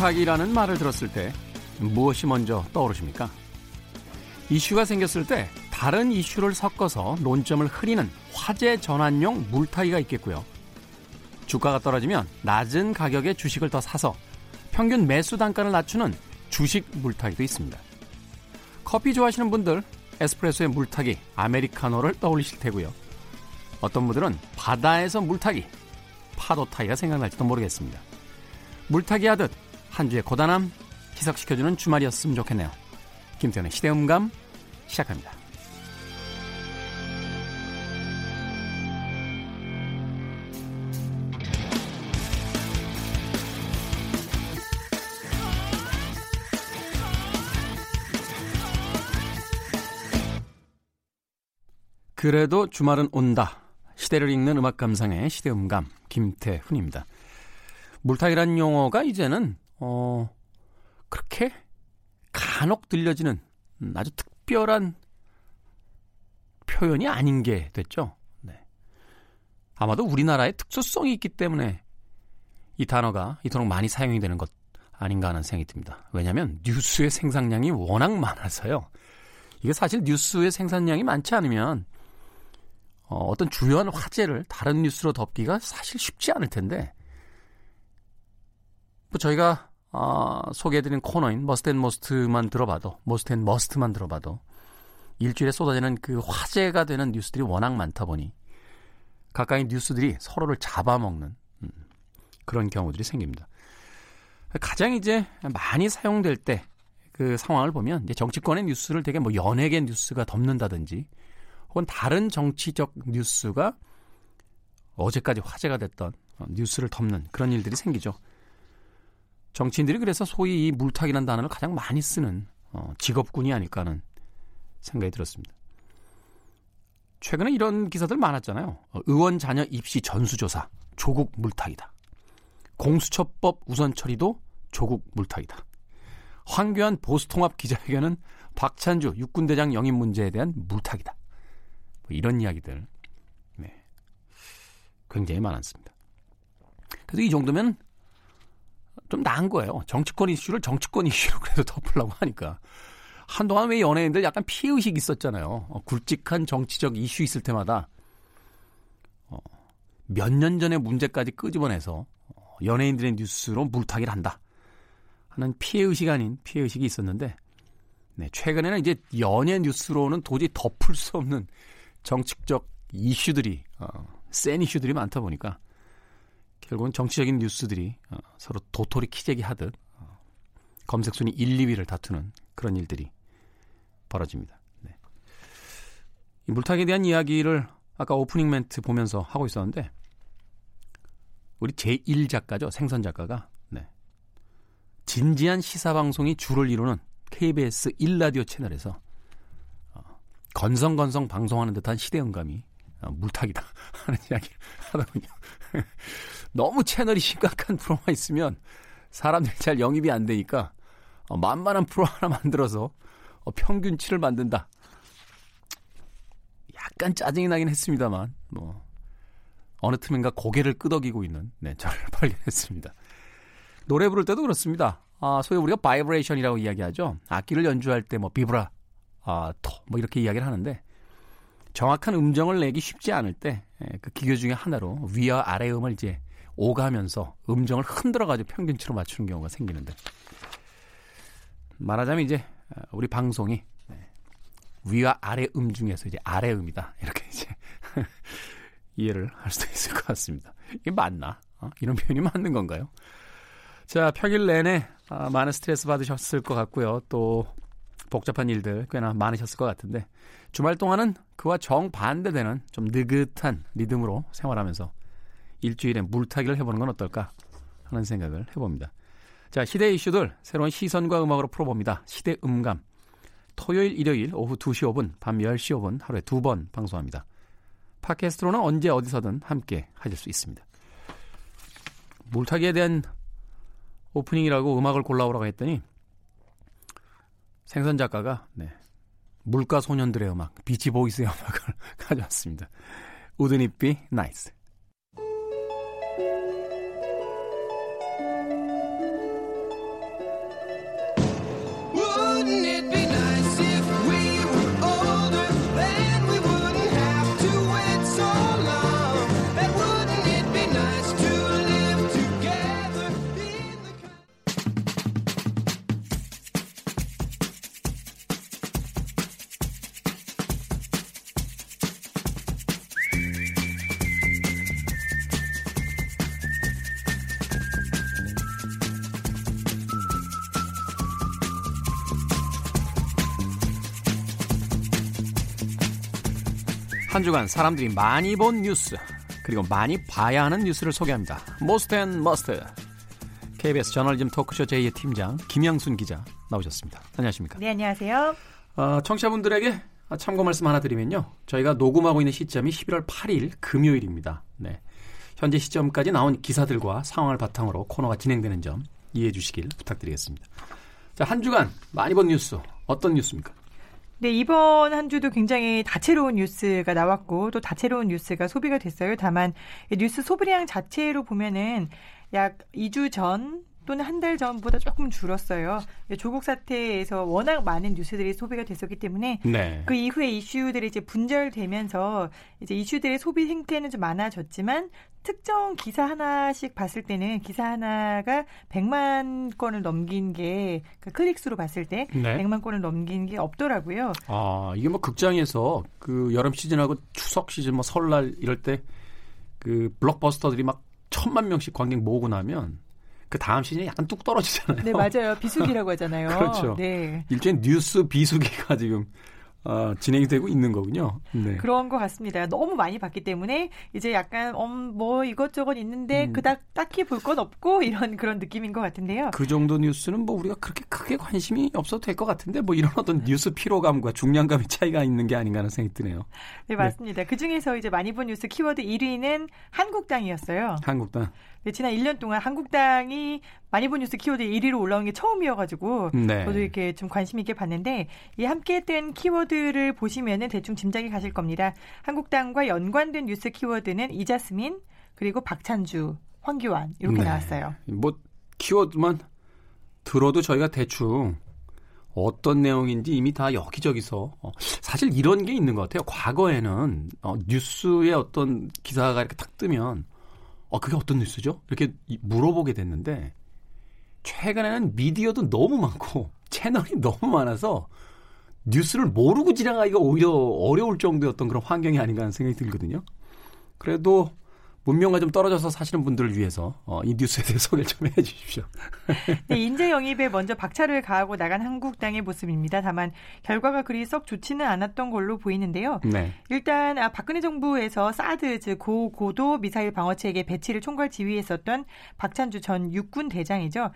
물타기라는 말을 들었을 때 무엇이 먼저 떠오르십니까? 이슈가 생겼을 때 다른 이슈를 섞어서 논점을 흐리는 화제 전환용 물타기가 있겠고요. 주가가 떨어지면 낮은 가격의 주식을 더 사서 평균 매수 단가를 낮추는 주식 물타기도 있습니다. 커피 좋아하시는 분들 에스프레소의 물타기, 아메리카노를 떠올리실 테고요. 어떤 분들은 바다에서 물타기, 파도 타기가 생각날지도 모르겠습니다. 물타기 하듯 한 주의 고단함 희석시켜주는 주말이었으면 좋겠네요. 김태현의 시대음감 시작합니다. 그래도 주말은 온다. 시대를 읽는 음악 감상의 시대음감 김태훈입니다. 물타기란 용어가 이제는 어 그렇게 간혹 들려지는 아주 특별한 표현이 아닌 게 됐죠. 네. 아마도 우리나라의 특수성이 있기 때문에 이 단어가 이토록 많이 사용이 되는 것 아닌가 하는 생각이 듭니다. 왜냐하면 뉴스의 생산량이 워낙 많아서요. 이게 사실 뉴스의 생산량이 많지 않으면 어, 어떤 주요한 화제를 다른 뉴스로 덮기가 사실 쉽지 않을 텐데 뭐 저희가 어, 소개해드린 코너인 Most and Must만 들어봐도 Most and Must만 들어봐도 일주일에 쏟아지는 그 화제가 되는 뉴스들이 워낙 많다 보니 각각의 뉴스들이 서로를 잡아먹는 음, 그런 경우들이 생깁니다. 가장 이제 많이 사용될 때 그 상황을 보면 이제 정치권의 뉴스를 되게 뭐 연예계 뉴스가 덮는다든지 혹은 다른 정치적 뉴스가 어제까지 화제가 됐던 어, 뉴스를 덮는 그런 일들이 생기죠. 정치인들이 그래서 소위 이 물타기라는 단어를 가장 많이 쓰는 어, 직업군이 아닐까 하는 생각이 들었습니다. 최근에 이런 기사들 많았잖아요. 어, 의원 자녀 입시 전수조사 조국 물타기다. 공수처법 우선 처리도 조국 물타기다. 황교안 보수통합 기자회견은 박찬주 육군대장 영입 문제에 대한 물타기다. 뭐 이런 이야기들 네. 굉장히 많았습니다. 그래서 이 정도면 좀 나은 거예요. 정치권 이슈를 정치권 이슈로 그래도 덮으려고 하니까. 한동안 왜 연예인들 약간 피해의식이 있었잖아요. 어, 굵직한 정치적 이슈 있을 때마다 어, 몇 년 전의 문제까지 끄집어내서 어, 연예인들의 뉴스로 물타기를 한다. 하는 피해의식 아닌 피해의식이 있었는데 네, 최근에는 이제 연예 뉴스로는 도저히 덮을 수 없는 정치적 이슈들이 어, 센 이슈들이 많다 보니까 결국은 정치적인 뉴스들이 어, 서로 도토리 키재기 하듯 어, 검색 순위 1, 2위를 다투는 그런 일들이 벌어집니다. 네. 이 물타기에 대한 이야기를 아까 오프닝 멘트 보면서 하고 있었는데 우리 제1 작가죠 생선 작가가 네. 진지한 시사 방송이 주를 이루는 KBS 1라디오 채널에서 건성건성 방송하는 듯한 시대음감이 어, 물타기다 하는 이야기를 하더군요. 너무 채널이 심각한 프로만 있으면 사람들이 잘 영입이 안 되니까 어, 만만한 프로 하나 만들어서 어, 평균치를 만든다. 약간 짜증이 나긴 했습니다만 뭐 어느 틈인가 고개를 끄덕이고 있는 네, 저를 발견했습니다. 노래 부를 때도 그렇습니다. 아, 소위 우리가 바이브레이션이라고 이야기하죠. 악기를 연주할 때 뭐 비브라 아, 토, 뭐 이렇게 이야기를 하는데 정확한 음정을 내기 쉽지 않을 때그 예, 기교 중에 하나로 위와 아래 음을 이제 오가면서 음정을 흔들어가지고 평균치로 맞추는 경우가 생기는데 말하자면 이제 어, 우리 방송이 네, 위와 아래 음 중에서 이제 아래 음이다 이렇게 이제 이해를 할 수도 있을 것 같습니다. 이게 맞나? 어? 이런 표현이 맞는 건가요? 자 평일 내내 아, 많은 스트레스 받으셨을 것 같고요. 또 복잡한 일들 꽤나 많으셨을 것 같은데 주말 동안은 그와 정반대되는 좀 느긋한 리듬으로 생활하면서 일주일에 물타기를 해보는 건 어떨까 하는 생각을 해봅니다. 자, 시대 이슈들 새로운 시선과 음악으로 풀어봅니다. 시대 음감. 토요일, 일요일 오후 2시 5분, 밤 10시 5분 하루에 두 번 방송합니다. 팟캐스트로는 언제 어디서든 함께 하실 수 있습니다. 물타기에 대한 오프닝이라고 음악을 골라오라고 했더니 생선 작가가 네. 물가 소년들의 음악, 비치 보이스의 음악을 가져왔습니다. 우드니 it be 한 주간 사람들이 많이 본 뉴스 그리고 많이 봐야 하는 뉴스를 소개합니다. Most and Must KBS 저널리즘 토크쇼 J의 팀장 김양순 기자 나오셨습니다. 안녕하십니까? 네, 안녕하세요. 어, 청취자분들에게 참고 말씀 하나 드리면요. 저희가 녹음하고 있는 시점이 11월 8일 금요일입니다. 네. 현재 시점까지 나온 기사들과 상황을 바탕으로 코너가 진행되는 점 이해해 주시길 부탁드리겠습니다. 자, 한 주간 많이 본 뉴스 어떤 뉴스입니까? 네, 이번 한 주도 굉장히 다채로운 뉴스가 나왔고 또 다채로운 뉴스가 소비가 됐어요. 다만 뉴스 소비량 자체로 보면은 약 2주 전 또는 한 달 전보다 조금 줄었어요. 조국 사태에서 워낙 많은 뉴스들이 소비가 됐었기 때문에 네. 그 이후에 이슈들이 이제 분절되면서 이제 이슈들의 소비 행태는 좀 많아졌지만 특정 기사 하나씩 봤을 때는 기사 하나가 100만 건을 넘긴 게 그 클릭수로 봤을 때 네. 100만 건을 넘긴 게 없더라고요. 아, 이게 뭐 극장에서 그 여름 시즌하고 추석 시즌 뭐 설날 이럴 때 그 블록버스터들이 막 천만 명씩 관객 모으고 나면 그 다음 시즌에 약간 뚝 떨어지잖아요. 네, 맞아요. 비수기라고 하잖아요. 그렇죠. 네. 일종의 뉴스 비수기가 지금 어, 진행이 되고 있는 거군요. 네. 그런 것 같습니다. 너무 많이 봤기 때문에 이제 약간 음, 뭐 이것저것 있는데 음. 그닥 딱히 볼 건 없고 이런 그런 느낌인 것 같은데요. 그 정도 뉴스는 뭐 우리가 그렇게 크게 관심이 없어도 될 것 같은데 뭐 이런 어떤 뉴스 피로감과 중량감의 차이가 있는 게 아닌가 하는 생각이 드네요. 네 맞습니다. 네. 그 중에서 이제 많이 본 뉴스 키워드 1위는 한국당이었어요. 한국당. 네, 지난 1년 동안 한국당이 많이 본 뉴스 키워드 1위로 올라온 게 처음이어가지고 네. 저도 이렇게 좀 관심 있게 봤는데 이 함께된 키워드를 보시면은 대충 짐작이 가실 겁니다. 한국당과 연관된 뉴스 키워드는 이자스민 그리고 박찬주, 황교안 이렇게 네. 나왔어요. 뭐 키워드만 들어도 저희가 대충 어떤 내용인지 이미 다 여기저기서 어, 사실 이런 게 있는 것 같아요. 과거에는 어, 뉴스에 어떤 기사가 이렇게 탁 뜨면 어, 그게 어떤 뉴스죠? 이렇게 물어보게 됐는데, 최근에는 미디어도 너무 많고, 채널이 너무 많아서, 뉴스를 모르고 지나가기가 오히려 어려울 어떤 그런 환경이 아닌가 하는 생각이 들거든요. 그래도 문명과 좀 떨어져서 사시는 분들을 위해서 어, 이 뉴스에 대해 소개를 좀 해주십시오. 네, 인재 영입에 먼저 박차를 가하고 나간 한국당의 모습입니다. 다만 결과가 그리 썩 좋지는 않았던 걸로 보이는데요. 네. 일단 아, 박근혜 정부에서 사드 즉 고고도 미사일 방어 체계 배치를 총괄 지휘했었던 박찬주 전 육군 대장이죠.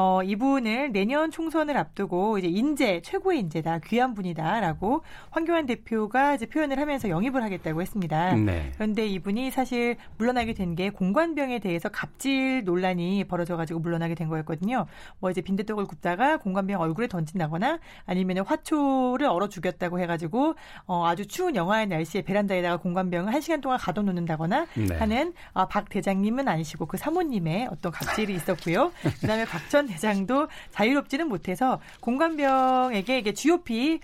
어, 이분을 내년 총선을 앞두고 이제 인재 최고의 인재다 귀한 분이다라고 황교안 대표가 이제 표현을 하면서 영입을 하겠다고 했습니다. 네. 그런데 이분이 사실 물러나게 된 게 공관병에 대해서 갑질 논란이 벌어져가지고 물러나게 된 거였거든요. 뭐 이제 빈대떡을 굽다가 공관병 얼굴에 던진다거나 아니면 화초를 얼어 죽였다고 해가지고 어, 아주 추운 영하의 날씨에 베란다에다가 공관병을 한 시간 동안 가둬놓는다거나 네. 하는 아, 박 대장님은 아니시고 그 사모님의 어떤 갑질이 있었고요. 그다음에 박전 대장도 자유롭지는 못해서 공관병에게 이게 GOP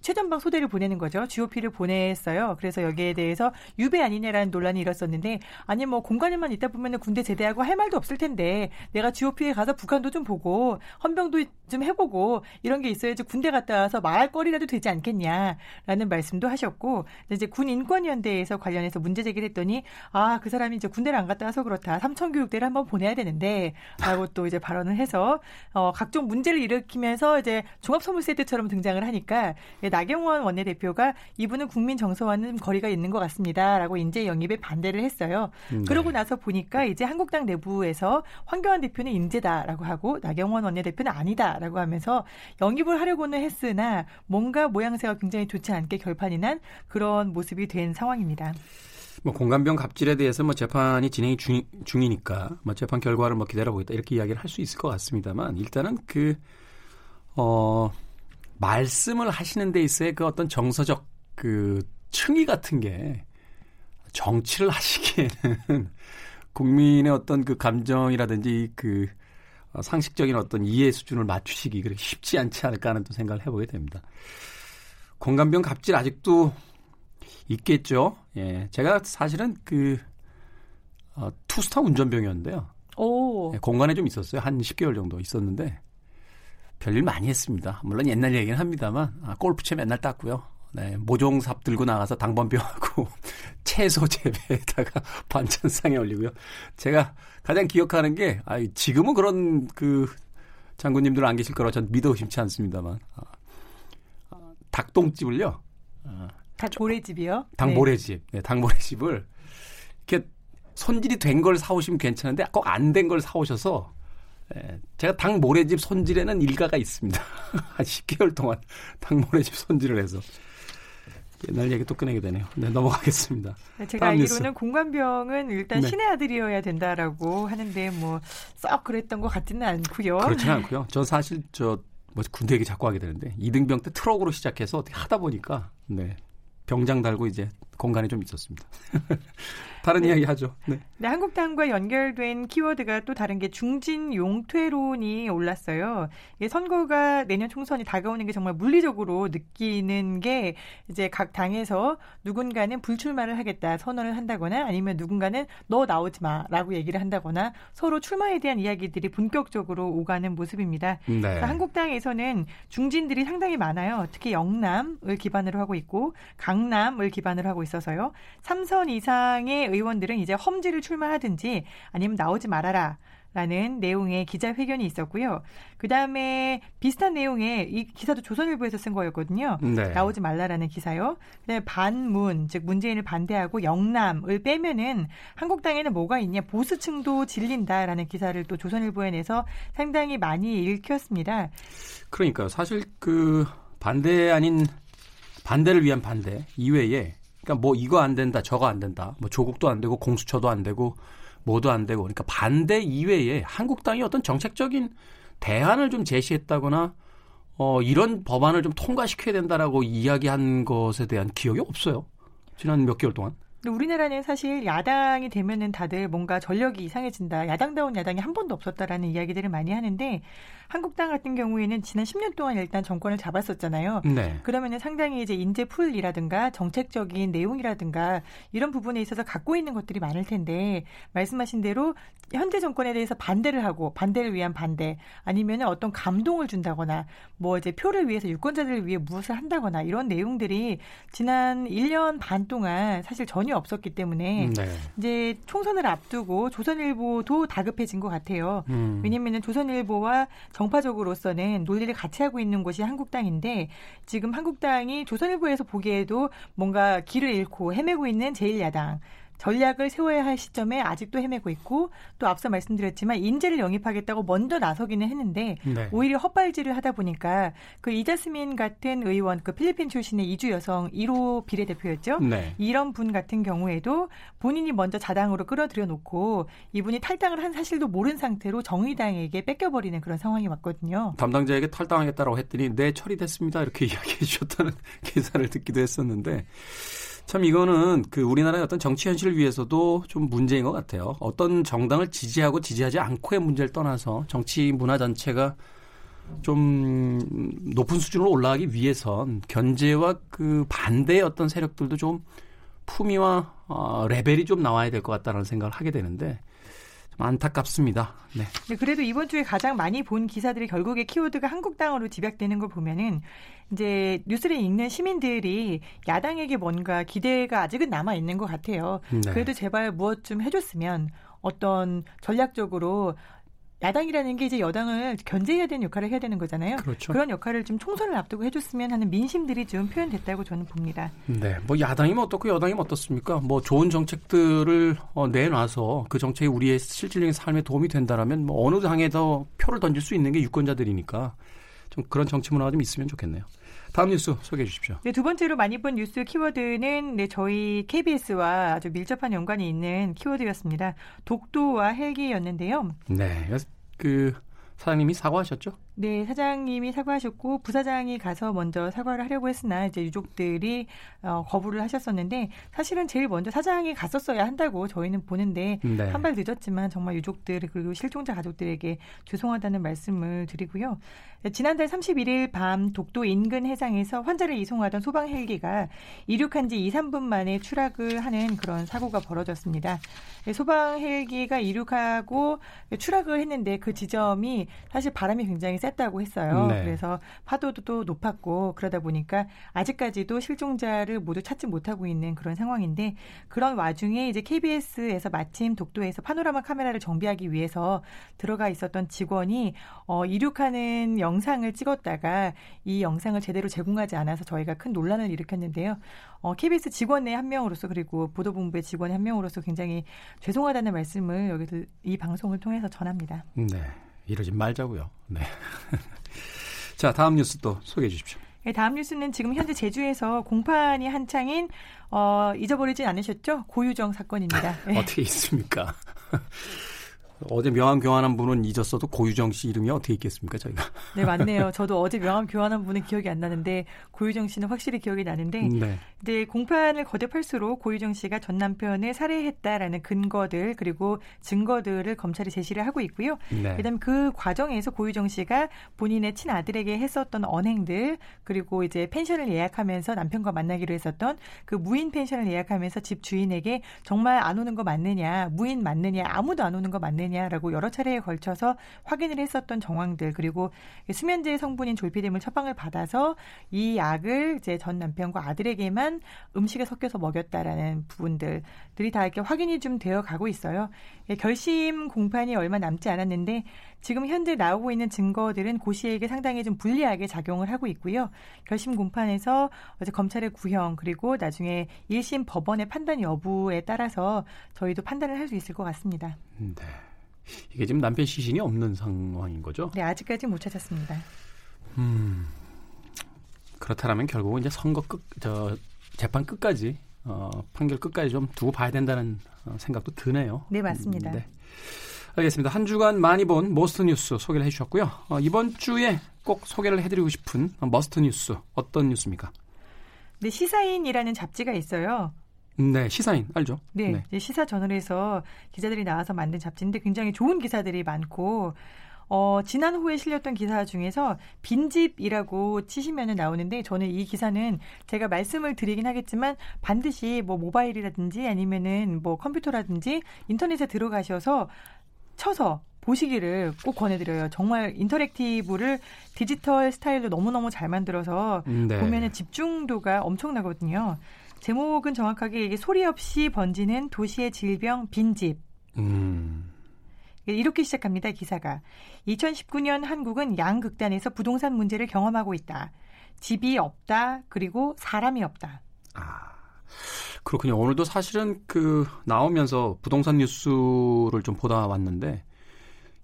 최전방 소대를 보내는 거죠. GOP를 보냈어요. 그래서 여기에 대해서 유배 아니냐라는 논란이 일었었는데 아니 뭐 공간에만 있다 보면은 군대 제대하고 할 말도 없을 텐데 내가 GOP에 가서 북한도 좀 보고 헌병도 좀 해보고 이런 게 있어야지 군대 갔다 와서 말거리라도 되지 않겠냐라는 말씀도 하셨고 이제 군 인권위원회에서 관련해서 문제 제기를 했더니 아 그 사람이 이제 군대를 안 갔다 와서 그렇다 삼천 교육대를 한번 보내야 되는데라고 또 이제 발언을 해서 어 각종 문제를 일으키면서 이제 종합 선물 세트처럼 등장을 하니까 나경원 원내대표가 이분은 국민 정서와는 거리가 있는 것 같습니다라고 인재 영입에 반대를 했어요. 네. 그러고 나서 보니까 이제 한국당 내부에서 황교안 대표는 인재다라고 하고 나경원 원내대표는 아니다라고 하면서 영입을 하려고는 했으나 뭔가 모양새가 굉장히 좋지 않게 결판이 난 그런 모습이 된 상황입니다. 뭐 공감병 갑질에 대해서 뭐 재판이 진행이 중, 중이니까 뭐 재판 결과를 뭐 기다려보겠다 이렇게 이야기를 할 수 있을 것 같습니다만 일단은 그 어 말씀을 하시는 데 있어의 그 어떤 정서적 그 층위 같은 게 정치를 하시기에는 국민의 어떤 그 감정이라든지 그 어, 상식적인 어떤 이해 수준을 맞추시기 그렇게 쉽지 않지 않을까 하는 또 생각을 해보게 됩니다. 공감병 갑질 아직도 있겠죠. 예. 제가 사실은 그, 어, 투스타 운전병이었는데요. 오. 예, 공간에 좀 있었어요. 한 10개월 정도 있었는데, 별일 많이 했습니다. 물론 옛날 얘기는 합니다만 아, 골프채 맨날 땄고요. 네, 모종삽 들고 나가서 당번병하고 채소 재배에다가 반찬상에 올리고요. 제가 가장 기억하는 게 아, 지금은 그런 그 장군님들 안 계실 거라 전 믿어 의심치 않습니다만 아, 아, 닭똥집을요. 아, 닭모래집이요? 닭모래집. 네, 닭모래집을 이렇게 손질이 된 걸 사오시면 괜찮은데 꼭 안 된 걸 사오셔서 예, 제가 닭모래집 손질에는 일가가 있습니다. 한 10개월 동안 닭모래집 손질을 해서 옛날 얘기 또 꺼내게 되네요. 네, 넘어가겠습니다. 네, 제가 알기로는 공관병은 일단 네. 신의 아들이어야 된다라고 하는데 뭐 썩 그랬던 것 같지는 않고요. 그렇지는 않고요. 저 사실 저 뭐 군대 얘기 자꾸 하게 되는데 이등병 때 트럭으로 시작해서 어떻게 하다 보니까 네 병장 달고 이제 공간이 좀 있었습니다. 다른 네. 이야기 하죠. 네. 네. 한국당과 연결된 키워드가 또 다른 게 중진 용퇴론이 올랐어요. 이게 선거가 내년 총선이 다가오는 게 정말 물리적으로 느끼는 게 이제 각 당에서 누군가는 불출마를 하겠다 선언을 한다거나 아니면 누군가는 너 나오지 마라고 얘기를 한다거나 서로 출마에 대한 이야기들이 본격적으로 오가는 모습입니다. 네. 한국당에서는 중진들이 상당히 많아요. 특히 영남을 기반으로 하고 있고 강남을 기반으로 하고 있어서요. 3선 이상의 의원들은 이제 험지를 출마하든지 아니면 나오지 말아라. 라는 내용의 기자회견이 있었고요. 그 다음에 비슷한 내용의 이 기사도 조선일보에서 쓴 거였거든요. 네. 나오지 말라라는 기사요. 그다음에 반문, 즉 문재인을 반대하고 영남을 빼면은 한국당에는 뭐가 있냐 보수층도 질린다라는 기사를 또 조선일보에 내서 상당히 많이 읽혔습니다. 그러니까 사실 그 반대 아닌 반대를 위한 반대 이외에 그러니까 뭐 이거 안 된다, 저거 안 된다. 뭐 조국도 안 되고 공수처도 안 되고 뭐도 안 되고 그러니까 반대 이외에 한국당이 어떤 정책적인 대안을 좀 제시했다거나 어 이런 법안을 좀 통과시켜야 된다라고 이야기한 것에 대한 기억이 없어요. 지난 몇 개월 동안. 우리나라는 사실 야당이 되면은 다들 뭔가 전력이 이상해진다. 야당다운 야당이 한 번도 없었다라는 이야기들을 많이 하는데 한국당 같은 경우에는 지난 10년 동안 일단 정권을 잡았었잖아요. 네. 그러면은 상당히 이제 인재 풀이라든가 정책적인 내용이라든가 이런 부분에 있어서 갖고 있는 것들이 많을 텐데 말씀하신 대로 현재 정권에 대해서 반대를 하고 반대를 위한 반대 아니면 어떤 감동을 준다거나 뭐 이제 표를 위해서 유권자들을 위해 무엇을 한다거나 이런 내용들이 지난 1년 반 동안 사실 전혀 없었기 때문에 네. 이제 총선을 앞두고 조선일보도 다급해진 것 같아요. 음. 왜냐면은 조선일보와 정파적으로서는 논리를 같이 하고 있는 곳이 한국당인데 지금 한국당이 조선일보에서 보기에도 뭔가 길을 잃고 헤매고 있는 제1야당 전략을 세워야 할 시점에 아직도 헤매고 있고 또 앞서 말씀드렸지만 인재를 영입하겠다고 먼저 나서기는 했는데 네. 오히려 헛발질을 하다 보니까 그 이자스민 같은 의원 그 필리핀 출신의 이주 여성 1호 비례대표였죠. 네. 이런 분 같은 경우에도 본인이 먼저 자당으로 끌어들여 놓고 이분이 탈당을 한 사실도 모른 상태로 정의당에게 뺏겨버리는 그런 상황이 왔거든요. 담당자에게 탈당하겠다라고 했더니 네 처리됐습니다 이렇게 이야기해 주셨다는 기사를 듣기도 했었는데 참 이거는 그 우리나라의 어떤 정치 현실을 위해서도 좀 문제인 것 같아요. 어떤 정당을 지지하고 지지하지 않고의 문제를 떠나서 정치 문화 전체가 좀 높은 수준으로 올라가기 위해선 견제와 그 반대의 어떤 세력들도 좀 품위와 어, 레벨이 좀 나와야 될 것 같다는 생각을 하게 되는데 안타깝습니다. 네. 네. 그래도 이번 주에 가장 많이 본 기사들이 결국에 키워드가 한국당으로 집약되는 걸 보면은 이제 뉴스를 읽는 시민들이 야당에게 뭔가 기대가 아직은 남아 있는 것 같아요. 네. 그래도 제발 무엇 좀 해줬으면 어떤 전략적으로 야당이라는 게 이제 여당을 견제해야 되는 역할을 해야 되는 거잖아요. 그렇죠. 그런 역할을 좀 총선을 앞두고 해줬으면 하는 민심들이 좀 표현됐다고 저는 봅니다. 네, 뭐 야당이면 어떻고 여당이면 어떻습니까? 뭐 좋은 정책들을 어, 내놔서 그 정책이 우리의 실질적인 삶에 도움이 된다라면 뭐 어느 당에서 표를 던질 수 있는 게 유권자들이니까 좀 그런 정치 문화가 좀 있으면 좋겠네요. 다음 뉴스 소개해 주십시오. 네, 두 번째로 많이 본 뉴스 키워드는 네, 저희 KBS와 아주 밀접한 연관이 있는 키워드였습니다. 독도와 헬기였는데요. 네, 그 사장님이 사과하셨죠? 네, 사장님이 사과하셨고 부사장이 가서 먼저 사과를 하려고 했으나 이제 유족들이 어, 거부를 하셨었는데 사실은 제일 먼저 사장이 갔었어야 한다고 저희는 보는데 네. 한발 늦었지만 정말 유족들 그리고 실종자 가족들에게 죄송하다는 말씀을 드리고요. 지난달 31일 밤 독도 인근 해상에서 환자를 이송하던 소방 헬기가 이륙한 지 2, 3분 만에 추락을 하는 그런 사고가 벌어졌습니다. 소방 헬기가 이륙하고 추락을 했는데 그 지점이 사실 바람이 굉장히 셌다고 했어요. 네. 그래서 파도도 또 높았고 그러다 보니까 아직까지도 실종자를 모두 찾지 못하고 있는 그런 상황인데 그런 와중에 이제 KBS에서 마침 독도에서 파노라마 카메라를 정비하기 위해서 들어가 있었던 직원이 어, 이륙하는 영상을 찍었다가 이 영상을 제대로 제공하지 않아서 저희가 큰 논란을 일으켰는데요. 어, KBS 직원의 한 명으로서 그리고 보도본부의 직원의 한 명으로서 굉장히 죄송하다는 말씀을 여기서 이 방송을 통해서 전합니다. 네. 이러지 말자고요. 네. 자, 다음 뉴스 또 소개해 주십시오. 네, 다음 뉴스는 지금 현재 제주에서 공판이 한창인 어, 잊어버리지 않으셨죠? 고유정 사건입니다. 네. 어떻게 있습니까? 어제 명함 교환한 분은 잊었어도 고유정 씨 이름이 어떻게 있겠습니까, 저희가? 네, 맞네요. 저도 어제 명함 교환한 분은 기억이 안 나는데 고유정 씨는 확실히 기억이 나는데 네. 이제 공판을 거듭할수록 고유정 씨가 전 남편을 살해했다라는 근거들 그리고 증거들을 검찰이 제시를 하고 있고요. 네. 그다음 그 과정에서 고유정 씨가 본인의 친아들에게 했었던 언행들 그리고 이제 펜션을 예약하면서 남편과 만나기로 했었던 그 무인 펜션을 예약하면서 집 주인에게 정말 안 오는 거 맞느냐, 무인 맞느냐, 아무도 안 오는 거 맞느냐 되느냐라고 여러 차례에 걸쳐서 확인을 했었던 정황들 그리고 수면제 성분인 졸피뎀을 처방을 받아서 이 약을 이제 전 남편과 아들에게만 음식에 섞여서 먹였다라는 부분들들이 다 이렇게 확인이 좀 되어 가고 있어요. 예, 결심 공판이 얼마 남지 않았는데 지금 현재 나오고 있는 증거들은 고 씨에게 상당히 좀 불리하게 작용을 하고 있고요. 결심 공판에서 어제 검찰의 구형 그리고 나중에 1심 법원의 판단 여부에 따라서 저희도 판단을 할 수 있을 것 같습니다. 네. 이게 지금 남편 시신이 없는 상황인 거죠? 네, 아직까지 못 찾았습니다. 음, 그렇다면 결국은 이제 선거 끝, 저 재판 끝까지 어, 판결 끝까지 좀 두고 봐야 된다는 어, 생각도 드네요. 네, 맞습니다. 음, 네. 알겠습니다. 한 주간 많이 본 most 뉴스 소개를 해주셨고요. 어, 이번 주에 꼭 소개를 해드리고 싶은 must 뉴스 어떤 뉴스입니까? 네, 시사인이라는 잡지가 있어요. 네, 시사인 알죠? 네, 네. 시사 저널에서 기자들이 나와서 만든 잡지인데 굉장히 좋은 기사들이 많고 어, 지난 후에 실렸던 기사 중에서 빈집이라고 치시면은 나오는데 저는 이 기사는 제가 말씀을 드리긴 하겠지만 반드시 뭐 모바일이라든지 아니면은 뭐 컴퓨터라든지 인터넷에 들어가셔서 쳐서 보시기를 꼭 권해드려요. 정말 인터랙티브를 디지털 스타일로 너무너무 잘 만들어서 네. 보면은 집중도가 엄청나거든요. 제목은 정확하게 이게 소리 없이 번지는 도시의 질병 빈집. 음. 이렇게 시작합니다, 기사가. 2019년 한국은 양극단에서 부동산 문제를 경험하고 있다. 집이 없다, 그리고 사람이 없다. 아, 그렇군요. 오늘도 사실은 그 나오면서 부동산 뉴스를 좀 보다 왔는데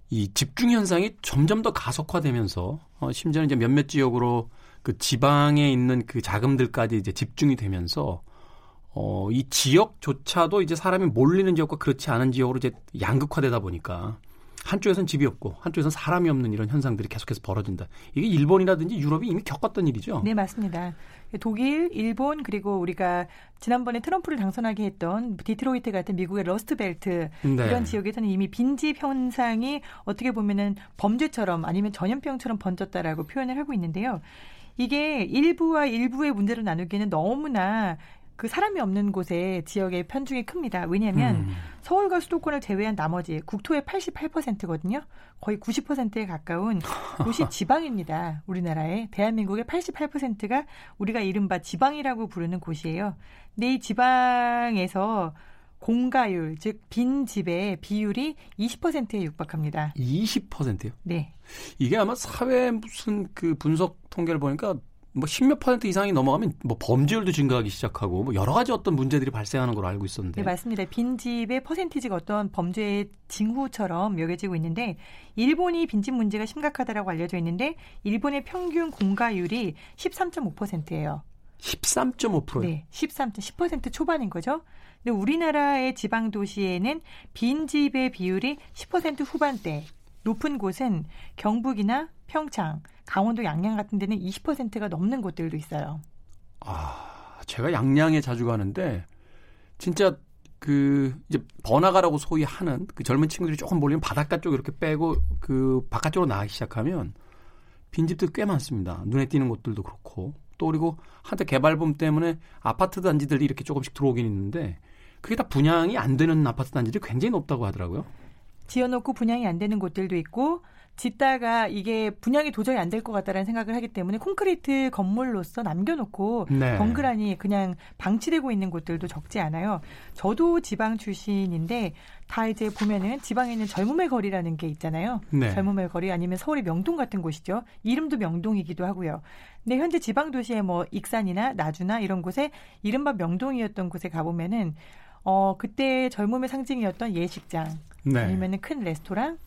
이 집중 현상이 점점 더 가속화되면서 어, 심지어는 이제 몇몇 지역으로 그 지방에 있는 그 자금들까지 이제 집중이 되면서 어, 이 지역조차도 이제 사람이 몰리는 지역과 그렇지 않은 지역으로 이제 양극화되다 보니까 한쪽에선 집이 없고 한쪽에선 사람이 없는 이런 현상들이 계속해서 벌어진다. 이게 일본이라든지 유럽이 이미 겪었던 일이죠. 네, 맞습니다. 독일, 일본 그리고 우리가 지난번에 트럼프를 당선하게 했던 디트로이트 같은 미국의 Rust Belt 네. 이런 지역에서는 이미 빈집 현상이 어떻게 보면은 범죄처럼 아니면 전염병처럼 번졌다라고 표현을 하고 있는데요. 이게 일부와 일부의 문제로 나누기에는 너무나 그 사람이 없는 곳에 지역의 편중이 큽니다. 왜냐하면 음. 서울과 수도권을 제외한 나머지 국토의 88%거든요. 거의 90%에 가까운 곳이 지방입니다. 우리나라에 대한민국의 88%가 우리가 이른바 지방이라고 부르는 곳이에요. 근데 이 지방에서 공가율, 즉 빈 집의 비율이 20%에 육박합니다. 20%요? 네. 이게 아마 사회 무슨 그 분석 통계를 보니까 뭐 십몇 퍼센트 이상이 넘어가면 뭐 범죄율도 증가하기 시작하고 뭐 여러 가지 어떤 문제들이 발생하는 걸로 알고 있었는데. 네, 맞습니다. 빈집의 퍼센티지가 어떤 범죄의 징후처럼 여겨지고 있는데 일본이 빈집 문제가 심각하다라고 알려져 있는데 일본의 평균 공가율이 13.5%예요. 13.5%요? 네, 13. 10% 초반인 거죠. 근데 우리나라의 지방 도시에는 빈집의 비율이 10% 후반대. 높은 곳은 경북이나 평창, 강원도 양양 같은 데는 20%가 넘는 곳들도 있어요. 아, 제가 양양에 자주 가는데 진짜 그 이제 번화가라고 소위 하는 그 젊은 친구들이 조금 몰리면 바닷가 쪽 이렇게 빼고 그 바깥쪽으로 나가기 시작하면 빈집들 꽤 많습니다. 눈에 띄는 곳들도 그렇고 또 그리고 한때 개발붐 때문에 아파트 단지들이 이렇게 조금씩 들어오긴 있는데 그게 다 분양이 안 되는 아파트 단지들이 굉장히 높다고 하더라고요. 지어놓고 분양이 안 되는 곳들도 있고 짓다가 이게 분양이 도저히 안 될 것 같다라는 생각을 하기 때문에 콘크리트 건물로서 남겨놓고 네. 덩그라니 그냥 방치되고 있는 곳들도 적지 않아요. 저도 지방 출신인데 다 이제 보면은 지방에 있는 젊음의 거리라는 게 있잖아요. 네. 젊음의 거리 아니면 서울의 명동 같은 곳이죠. 이름도 명동이기도 하고요. 근데 현재 지방 도시에 뭐 익산이나 나주나 이런 곳에 이른바 명동이었던 곳에 가보면은 어 그때 젊음의 상징이었던 예식장 네. 아니면은 큰 레스토랑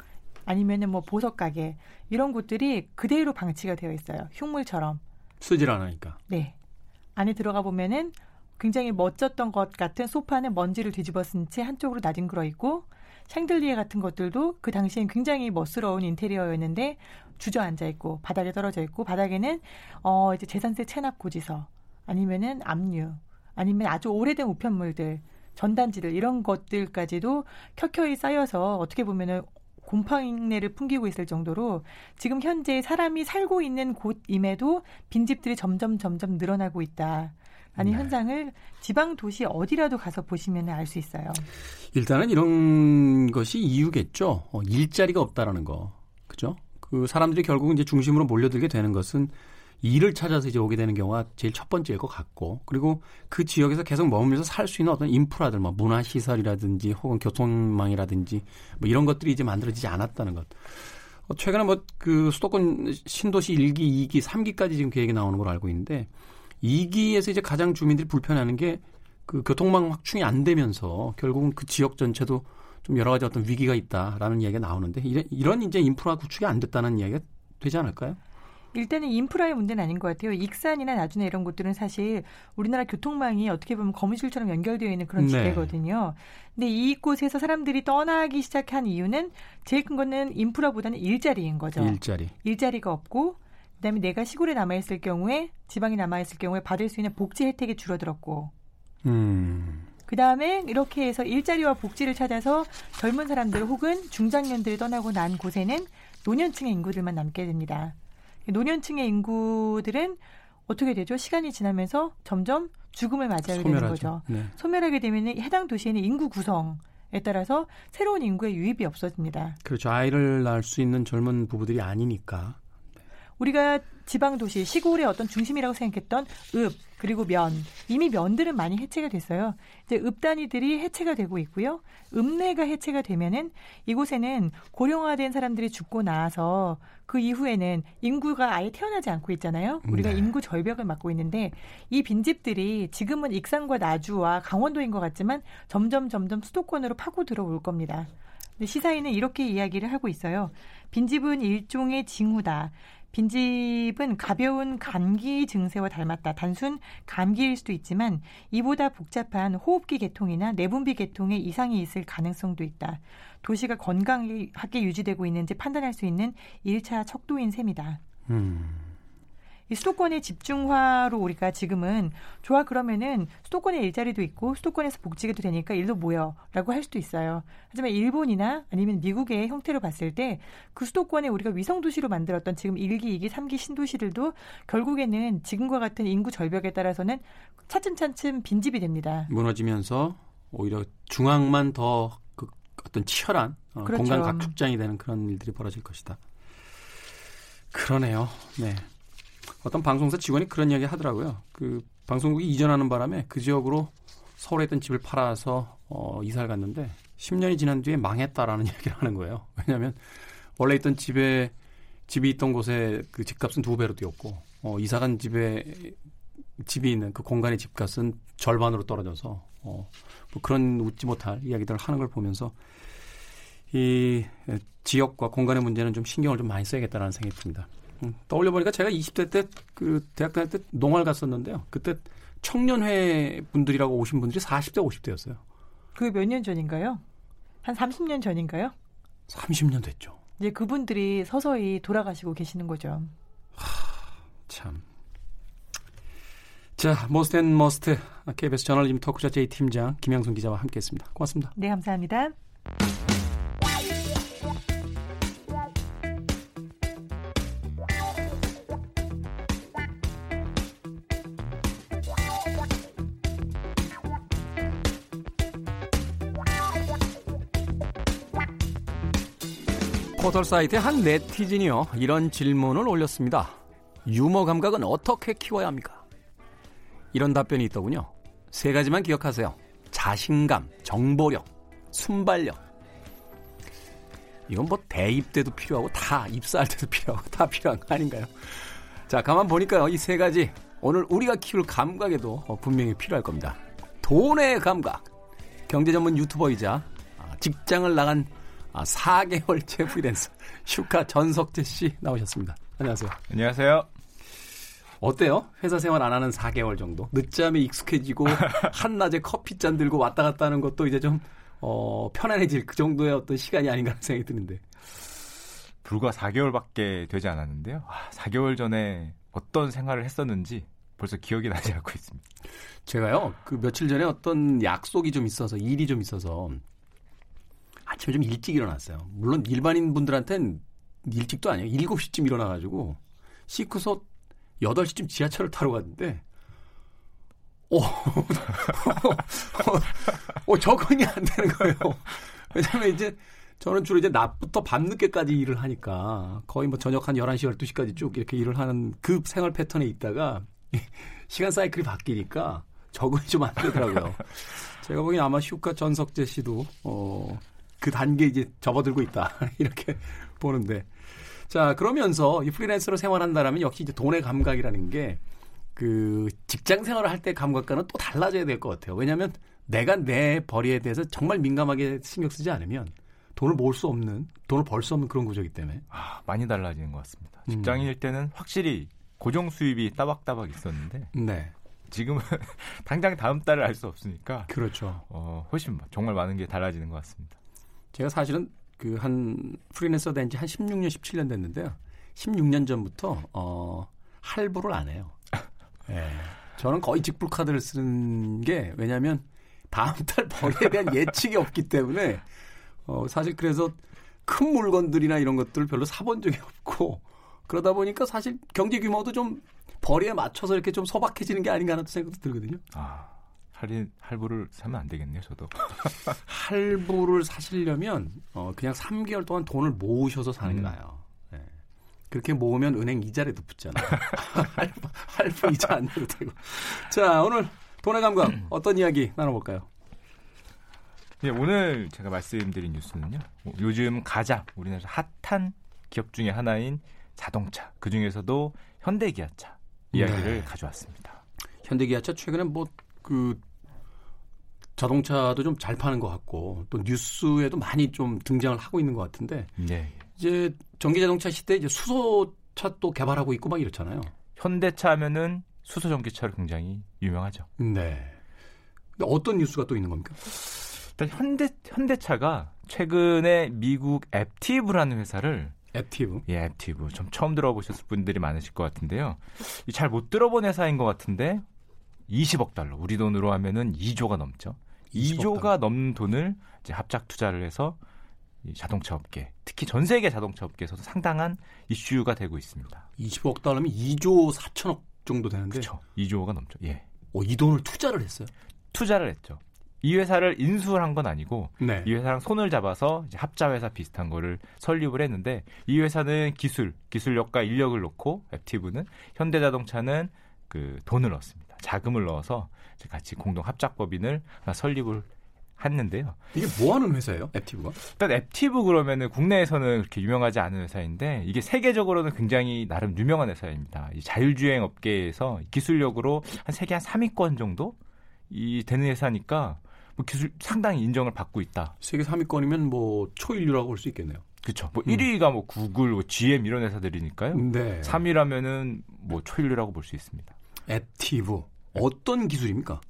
아니면은 뭐 보석 가게 이런 곳들이 그대로 방치가 되어 있어요. 흉물처럼. 쓰질 않으니까. 네. 안에 들어가 보면은 굉장히 멋졌던 것 같은 소파는 먼지를 뒤집어 쓴 채 한쪽으로 나뒹굴어 있고 샹들리에 같은 것들도 그 당시엔 굉장히 멋스러운 인테리어였는데 주저앉아 있고 바닥에 떨어져 있고 바닥에는 어 이제 재산세 체납 고지서 아니면은 압류 아니면 아주 오래된 우편물들 전단지들 이런 것들까지도 켜켜이 쌓여서 어떻게 보면은 곰팡이를 풍기고 있을 정도로 지금 현재 사람이 살고 있는 곳임에도 빈집들이 점점 점점 늘어나고 있다. 아니 네. 현상을 지방 도시 어디라도 가서 보시면 알 수 있어요. 일단은 이런 것이 이유겠죠. 어, 일자리가 없다라는 거. 그죠? 그 사람들이 결국 이제 중심으로 몰려들게 되는 것은 일을 찾아서 이제 오게 되는 경우가 제일 첫 번째일 것 같고 그리고 그 지역에서 계속 머물면서 살 수 있는 어떤 인프라들 뭐 문화 시설이라든지 혹은 교통망이라든지 뭐 이런 것들이 이제 만들어지지 않았다는 것. 어, 최근에 뭐 그 수도권 신도시 1기, 2기, 3기까지 지금 계획이 나오는 걸로 알고 있는데 2기에서 이제 가장 주민들이 불편해하는 게 그 교통망 확충이 안 되면서 결국은 그 지역 전체도 좀 여러 가지 어떤 위기가 있다라는 이야기가 나오는데 이런 이제 인프라 구축이 안 됐다는 이야기가 되지 않을까요? 일단은 인프라의 문제는 아닌 것 같아요. 익산이나 나주나 이런 곳들은 사실 우리나라 교통망이 어떻게 보면 거무실처럼 연결되어 있는 그런 네. 지대거든요. 근데 이곳에서 사람들이 떠나기 시작한 이유는 제일 큰 거는 인프라보다는 일자리인 거죠. 일자리. 일자리가 없고 그다음에 내가 시골에 남아 있을 경우에 지방에 남아 있을 경우에 받을 수 있는 복지 혜택이 줄어들었고. 음. 그 다음에 이렇게 해서 일자리와 복지를 찾아서 젊은 사람들 혹은 중장년들이 떠나고 난 곳에는 노년층의 인구들만 남게 됩니다. 노년층의 인구들은 어떻게 되죠? 시간이 지나면서 점점 죽음을 맞이하게 소멸하죠. 되는 거죠. 네. 소멸하게 되면 해당 도시에는 인구 구성 에 따라서 새로운 인구의 유입이 없어집니다. 그렇죠. 아이를 낳을 수 있는 젊은 부부들이 아니니까. 우리가 지방 도시 시골의 어떤 중심이라고 생각했던 읍 그리고 면 이미 면들은 많이 해체가 됐어요. 이제 읍 단위들이 해체가 되고 있고요. 읍내가 해체가 되면은 이곳에는 고령화된 사람들이 죽고 나서 그 이후에는 인구가 아예 태어나지 않고 있잖아요. 우리가 네. 인구 절벽을 맞고 있는데 이 빈집들이 지금은 익산과 나주와 강원도인 것 같지만 점점 점점 수도권으로 파고 들어올 겁니다. 시사인은 이렇게 이야기를 하고 있어요. 빈집은 일종의 징후다. 빈집은 가벼운 감기 증세와 닮았다. 단순 감기일 수도 있지만 이보다 복잡한 호흡기 계통이나 내분비 계통에 이상이 있을 가능성도 있다. 도시가 건강하게 유지되고 있는지 판단할 수 있는 1차 척도인 셈이다. 음. 이 수도권의 집중화로 우리가 지금은 좋아 그러면은 수도권에 일자리도 있고 수도권에서 복지가도 되니까 일도 모여라고 할 수도 있어요. 하지만 일본이나 아니면 미국의 형태로 봤을 때 그 수도권에 우리가 위성 도시로 만들었던 지금 1기, 2기, 3기 신도시들도 결국에는 지금과 같은 인구 절벽에 따라서는 차츰차츰 빈집이 됩니다. 무너지면서 오히려 중앙만 더 그 어떤 치열한 어, 그렇죠. 공간 각축장이 되는 그런 일들이 벌어질 것이다. 그러네요. 네. 어떤 방송사 직원이 그런 이야기 하더라고요. 그 방송국이 이전하는 바람에 그 지역으로 서울에 있던 집을 팔아서 어, 이사를 갔는데 10년이 지난 뒤에 망했다라는 이야기를 하는 거예요. 왜냐하면 원래 있던 집에 집이 있던 곳에 그 집값은 두 배로 뛰었고 어, 이사 간 집에 집이 있는 그 공간의 집값은 절반으로 떨어져서 어, 뭐 그런 웃지 못할 이야기들을 하는 걸 보면서 이 지역과 공간의 문제는 좀 신경을 좀 많이 써야겠다라는 생각이 듭니다. 음, 떠올려 보니까 제가 20대 때 그 대학 다닐 때 농활 갔었는데요. 그때 청년회 분들이라고 오신 분들이 40대 50대였어요. 그게 몇 년 전인가요? 한 30년 전인가요? 30년 됐죠. 이제 그분들이 서서히 돌아가시고 계시는 거죠. 하, 참. 자, must and must KBS 저널리즘 토크쇼 J 팀장 김양순 기자와 함께했습니다. 고맙습니다. 네, 감사합니다. 포털 사이트에 한 네티즌이요 이런 질문을 올렸습니다. 유머 감각은 어떻게 키워야 합니까? 이런 답변이 있더군요. 세 가지만 기억하세요. 자신감, 정보력, 순발력. 이건 뭐 대입 때도 필요하고 다 입사할 때도 필요하고 다 필요한 거 아닌가요? 자, 가만 보니까요. 이 세 가지 오늘 우리가 키울 감각에도 분명히 필요할 겁니다. 돈의 감각. 경제 전문 유튜버이자 아, 직장을 나간 4개월째 아, 프리랜서 슈카 전석재 씨 나오셨습니다. 안녕하세요. 안녕하세요. 어때요? 회사 생활 안 하는 4개월 정도? 늦잠에 익숙해지고 한낮에 커피잔 들고 왔다 갔다 하는 것도 이제 좀 어, 편안해질 그 정도의 어떤 시간이 아닌가 하는 생각이 드는데. 불과 4개월밖에 되지 않았는데요. 아, 4개월 전에 어떤 생활을 했었는지 벌써 기억이 나지 않고 있습니다. 제가요, 그 며칠 전에 어떤 약속이 좀 있어서, 일이 좀 있어서, 아침에 좀 일찍 일어났어요. 물론 일반인 분들한테는 일찍도 아니에요. 7시쯤 일어나가지고, 씻고서 8시쯤 지하철을 타러 갔는데, 오, 어, 적응이 안 되는 거예요. 왜냐면 이제 저는 주로 이제 낮부터 밤늦게까지 일을 하니까 거의 뭐 저녁 한 11시, 12시까지 쭉 이렇게 일을 하는 그 생활 패턴에 있다가 시간 사이클이 바뀌니까 적응이 좀 안 되더라고요. 제가 보기엔 아마 슈카 전석재 씨도 어, 그 단계 이제 접어들고 있다. 이렇게 보는데. 자, 그러면서 이 프리랜서로 생활한다라면 역시 이제 돈의 감각이라는 게 그 직장 생활을 할 때 감각과는 또 달라져야 될 것 같아요. 왜냐하면 내가 내 벌이에 대해서 정말 민감하게 신경 쓰지 않으면 돈을 모을 수 없는, 돈을 벌 수 없는 그런 구조이기 때문에. 아, 많이 달라지는 것 같습니다. 직장인일 음. 때는 확실히 고정 수입이 따박따박 있었는데. 네. 지금은 당장 다음 달을 알 수 없으니까. 그렇죠. 어, 훨씬 정말 많은 게 달라지는 것 같습니다. 제가 사실은 그 한 프리랜서 된 지 한 16년, 17년 됐는데요. 16년 전부터 어, 할부를 안 해요. 예. 저는 거의 직불 카드를 쓰는 게 왜냐하면 다음 달 벌이에 대한 예측이 없기 때문에 어, 사실 그래서 큰 물건들이나 이런 것들을 별로 사본 적이 없고 그러다 보니까 사실 경제 규모도 좀 벌이에 맞춰서 이렇게 좀 소박해지는 게 아닌가 하는 생각도 들거든요. 아. 할인 할부를 사면 안 되겠네요, 저도. 할부를 사시려면 어 그냥 3개월 동안 돈을 모으셔서 사는 게 음. 나아요. 네. 그렇게 모으면 은행 이자라도 붙잖아요. 할부, 할부 이자 안 내도 되고. 자, 오늘 돈의 감각 어떤 이야기 나눠볼까요? 네, 오늘 제가 말씀드린 뉴스는요. 요즘 가장 우리나라 핫한 기업 중에 하나인 자동차, 그 중에서도 현대기아차 이야기를 네. 가져왔습니다. 현대기아차 최근에 뭐 그 자동차도 좀 잘 파는 것 같고 또 뉴스에도 많이 좀 등장을 하고 있는 것 같은데 네. 이제 전기 자동차 시대 이제 수소차 또 개발하고 있고 막 이렇잖아요. 현대차 하면은 수소 전기차로 굉장히 유명하죠. 네. 근데 어떤 뉴스가 또 있는 겁니까? 일단 현대 현대차가 최근에 미국 앱티브라는 회사를 앱티브. 예, 앱티브. 좀 처음 들어보셨을 분들이 많으실 것 같은데요. 잘 못 들어본 회사인 것 같은데 20억 달러. 우리 돈으로 하면은 2조가 넘죠. 2조가 달러. 넘는 돈을 이제 합작 투자를 해서 이 자동차 업계, 특히 전 세계 자동차 업계에서도 상당한 이슈가 되고 있습니다. 20억 달러면 2조 4천억 정도 되는데. 그렇죠. 2조가 넘죠. 예. 어, 이 돈을 투자를 했어요? 투자를 했죠. 이 회사를 인수를 한 건 아니고 네. 이 회사랑 손을 잡아서 합자 회사 비슷한 거를 설립을 했는데 이 회사는 기술, 기술력과 인력을 놓고 앱티브는 현대자동차는 그 돈을 넣었습니다. 자금을 넣어서 같이 공동 합작법인을 설립을 했는데요. 이게 뭐 하는 회사예요? 앱티브가? 일단 앱티브 그러면은 국내에서는 그렇게 유명하지 않은 회사인데 이게 세계적으로는 굉장히 나름 유명한 회사입니다. 이 자율주행 업계에서 기술력으로 한 세계 한 3위권 정도 이 되는 회사니까 뭐 기술 상당히 인정을 받고 있다. 세계 3위권이면 뭐 초인류라고 볼 수 있겠네요. 그렇죠. 뭐 음. 1위가 뭐 구글, 뭐 GM 이런 회사들이니까요. 네. 3위라면은 뭐 초인류라고 볼 수 있습니다. 앱티브 어떤 기술입니까?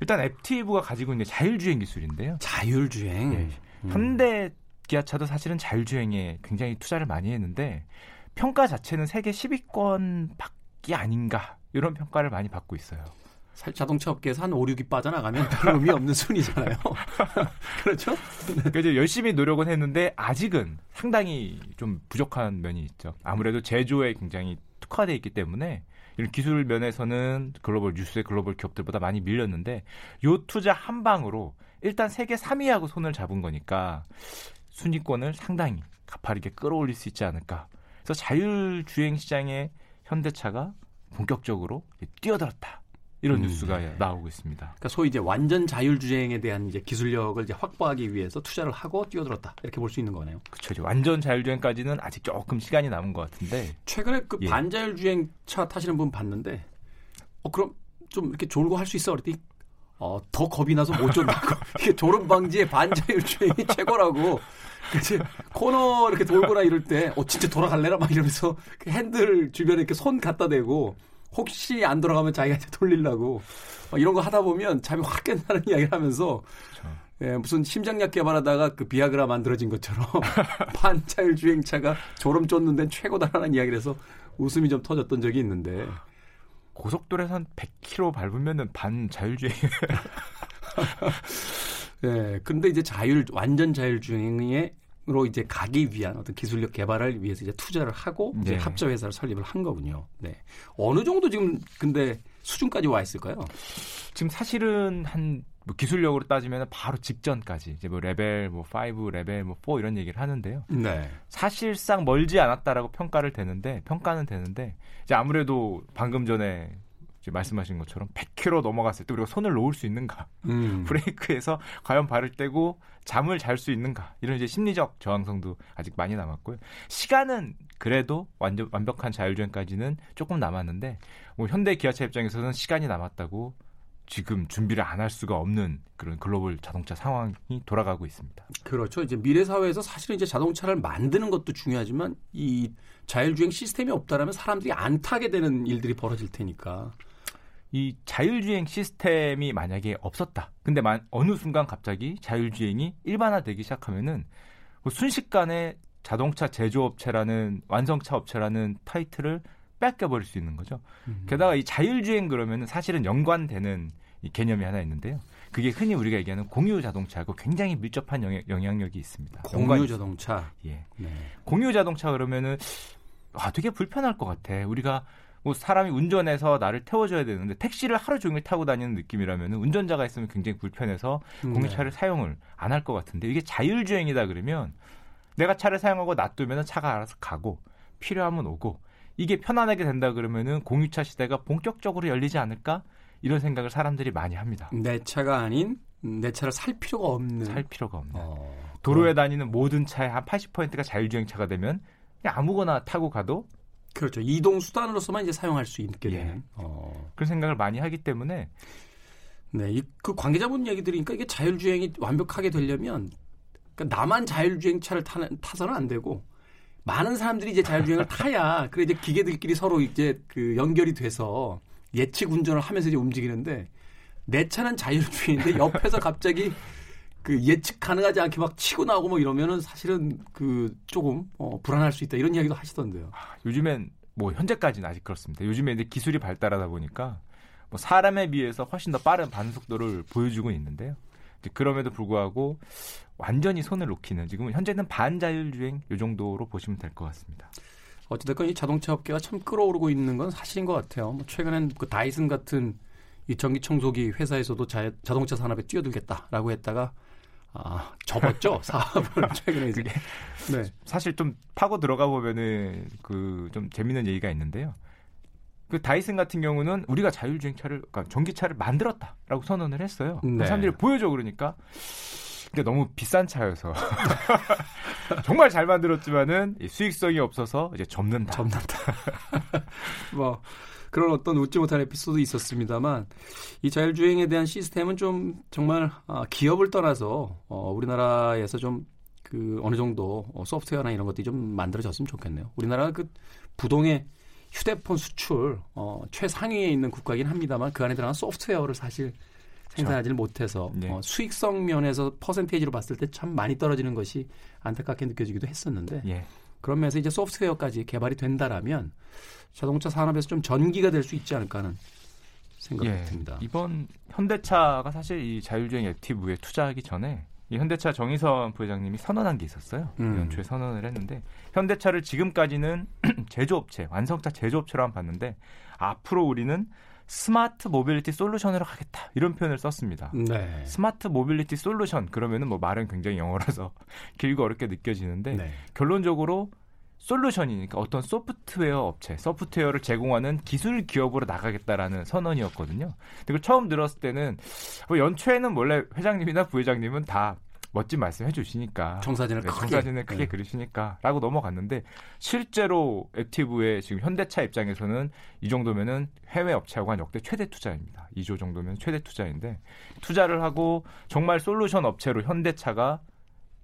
일단 앱티브가 가지고 있는 자율주행 기술인데요. 자율주행. 네. 음. 현대 기아차도 사실은 자율주행에 굉장히 투자를 많이 했는데 평가 자체는 세계 10위권 밖이 아닌가 이런 평가를 많이 받고 있어요. 자동차 업계에서 한 5, 6위 빠져나가면 별 의미 없는 순위잖아요. 그렇죠? 그러니까 이제 열심히 노력은 했는데 아직은 상당히 좀 부족한 면이 있죠. 아무래도 제조에 굉장히 특화되어 있기 때문에 이런 기술 면에서는 글로벌 뉴스의 글로벌 기업들보다 많이 밀렸는데 요 투자 한 방으로 일단 세계 3위하고 손을 잡은 거니까 순위권을 상당히 가파르게 끌어올릴 수 있지 않을까. 그래서 자율주행 시장에 현대차가 본격적으로 뛰어들었다. 이런 음, 뉴스가 네. 나오고 있습니다. 그러니까 소위 이제 완전 자율주행에 대한 이제 기술력을 이제 확보하기 위해서 투자를 하고 뛰어들었다 이렇게 볼 수 있는 거네요. 그렇죠. 완전 자율주행까지는 아직 조금 시간이 남은 것 같은데 최근에 그 예. 반자율주행 차 타시는 분 봤는데 어 그럼 좀 이렇게 졸고 할 수 있어 그랬더니 어, 더 겁이 나서 못 쫀다고. 이게 졸음 방지에 반자율 주행이 최고라고. 그치 코너 이렇게 돌거나 이럴 때, 어, 진짜 돌아갈래라? 막 이러면서 그 핸들 주변에 이렇게 손 갖다 대고, 혹시 안 돌아가면 자기가 이제 돌리려고. 어, 이런 거 하다 보면 잠이 확 깬다는 이야기를 하면서, 예, 무슨 심장약 개발하다가 그 비아그라 만들어진 것처럼 반자율 주행차가 졸음 쫓는 데는 최고다라는 이야기를 해서 웃음이 좀 터졌던 적이 있는데. 고속도로에서 한 100km 밟으면은 반 자율주행. 예. 근데 이제 자율 완전 자율주행에 으 로 이제 가기 위한 어떤 기술력 개발을 위해서 이제 투자를 하고 이제 네. 합자 회사를 설립을 한 거군요. 네. 어느 정도 지금 근데 수준까지 와 있을까요? 지금 사실은 한 뭐 기술력으로 따지면 바로 직전까지 이제 뭐 레벨 뭐 5, 레벨 뭐 4 이런 얘기를 하는데요. 네. 사실상 멀지 않았다라고 평가를 되는데 평가는 되는데 이제 아무래도 방금 전에 이제 말씀하신 것처럼 100km 넘어갔을 때 우리가 손을 놓을 수 있는가? 음. 브레이크에서 과연 발을 떼고 잠을 잘 수 있는가? 이런 이제 심리적 저항성도 아직 많이 남았고요. 시간은 그래도 완전 완벽한 자율주행까지는 조금 남았는데 뭐 현대 기아차 입장에서는 시간이 남았다고 지금 준비를 안 할 수가 없는 그런 글로벌 자동차 상황이 돌아가고 있습니다. 그렇죠. 이제 미래 사회에서 사실은 이제 자동차를 만드는 것도 중요하지만 이 자율주행 시스템이 없다라면 사람들이 안 타게 되는 일들이 벌어질 테니까. 이 자율주행 시스템이 만약에 없었다. 근데 만, 어느 순간 갑자기 자율주행이 일반화되기 시작하면은 뭐 순식간에 자동차 제조업체라는 완성차 업체라는 타이틀을 뺏겨버릴 수 있는 거죠. 음. 게다가 이 자율주행 그러면은 사실은 연관되는 이 개념이 하나 있는데요. 그게 흔히 우리가 얘기하는 공유 자동차하고 굉장히 밀접한 영향, 력이 있습니다. 공유 자동차. 예. 네. 공유 자동차 그러면은 아 되게 불편할 것 같아. 우리가 뭐 사람이 운전해서 나를 태워줘야 되는데 택시를 하루 종일 타고 다니는 느낌이라면 운전자가 있으면 굉장히 불편해서 음, 공유차를 네. 사용을 안 할 것 같은데 이게 자율주행이다 그러면 내가 차를 사용하고 놔두면 차가 알아서 가고 필요하면 오고 이게 편안하게 된다 그러면은 공유차 시대가 본격적으로 열리지 않을까 이런 생각을 사람들이 많이 합니다. 내 차가 아닌 내 차를 살 필요가 없는 살 필요가 없는 어, 도로에 다니는 모든 차의 한 80%가 자율주행 차가 되면 그냥 아무거나 타고 가도 그렇죠 이동 수단으로서만 이제 사용할 수 있게 예. 되는 어. 그런 생각을 많이 하기 때문에 네, 이, 그 관계자분 얘기 들으니까 이게 자율주행이 완벽하게 되려면 그러니까 나만 자율주행차를 타, 타서는 안 되고 많은 사람들이 이제 자율주행을 타야 그래 이제 기계들끼리 서로 이제 그 연결이 돼서 예측 운전을 하면서 이제 움직이는데 내 차는 자율주행인데 옆에서 갑자기 그 예측 가능하지 않게 막 치고 나오고 뭐 이러면은 사실은 그 조금 어, 불안할 수 있다 이런 이야기도 하시던데요. 아, 요즘엔 뭐 현재까지는 아직 그렇습니다. 요즘에 이제 기술이 발달하다 보니까 뭐 사람에 비해서 훨씬 더 빠른 반속도를 보여주고 있는데요. 그럼에도 불구하고 완전히 손을 놓기는 지금 현재는 반자율주행 요 정도로 보시면 될 것 같습니다. 어찌됐건 이 자동차 업계가 참 끌어오르고 있는 건 사실인 것 같아요. 뭐 최근엔 그 다이슨 같은 이 전기 청소기 회사에서도 자, 자동차 산업에 뛰어들겠다라고 했다가 아, 접었죠 사업을 최근에 이제. 네. 사실 좀 파고 들어가 보면은 그 좀 재밌는 얘기가 있는데요. 그 다이슨 같은 경우는 우리가 자율주행차를 그러니까 전기차를 만들었다라고 선언을 했어요. 네. 사람들이 보여줘 그러니까 그게 너무 비싼 차여서 정말 잘 만들었지만은 수익성이 없어서 이제 접는다. 접는다. 뭐 그런 어떤 웃지 못할 에피소드 있었습니다만 이 자율주행에 대한 시스템은 좀 정말 아, 기업을 떠나서 어, 우리나라에서 좀 그 어느 정도 어, 소프트웨어나 이런 것들이 좀 만들어졌으면 좋겠네요. 우리나라가 그 부동의 휴대폰 수출 어, 최상위에 있는 국가긴 합니다만 그 안에 들어간 소프트웨어를 사실 생산하지를 못해서 네. 어, 수익성 면에서 퍼센테이지로 봤을 때 참 많이 떨어지는 것이 안타깝게 느껴지기도 했었는데 예. 그런 면에서 이제 소프트웨어까지 개발이 된다라면 자동차 산업에서 좀 전기가 될 수 있지 않을까 하는 생각이 예. 듭니다. 이번 현대차가 사실 이 자율주행 액티브에 투자하기 전에 이 현대차 정의선 부회장님이 선언한 게 있었어요. 음. 연초에 선언을 했는데 현대차를 지금까지는 제조업체, 완성차 제조업체로 한 봤는데 앞으로 우리는 smart mobility solution으로 가겠다 이런 표현을 썼습니다. 네. smart mobility solution 그러면은 뭐 말은 굉장히 영어라서 길고 어렵게 느껴지는데 네. 결론적으로 solution이니까 어떤 소프트웨어 업체, 소프트웨어를 제공하는 기술 기업으로 나가겠다라는 선언이었거든요. 그리고 처음 들었을 때는 뭐 연초에는 원래 회장님이나 부회장님은 다 멋진 말씀 해주시니까 청사진을 네, 크게, 청사진을 크게 네. 그리시니까라고 넘어갔는데 실제로 액티브의 지금 현대차 입장에서는 이 정도면은 해외 업체하고 한 역대 최대 투자입니다. 2조 정도면 최대 투자인데 투자를 하고 정말 솔루션 업체로 현대차가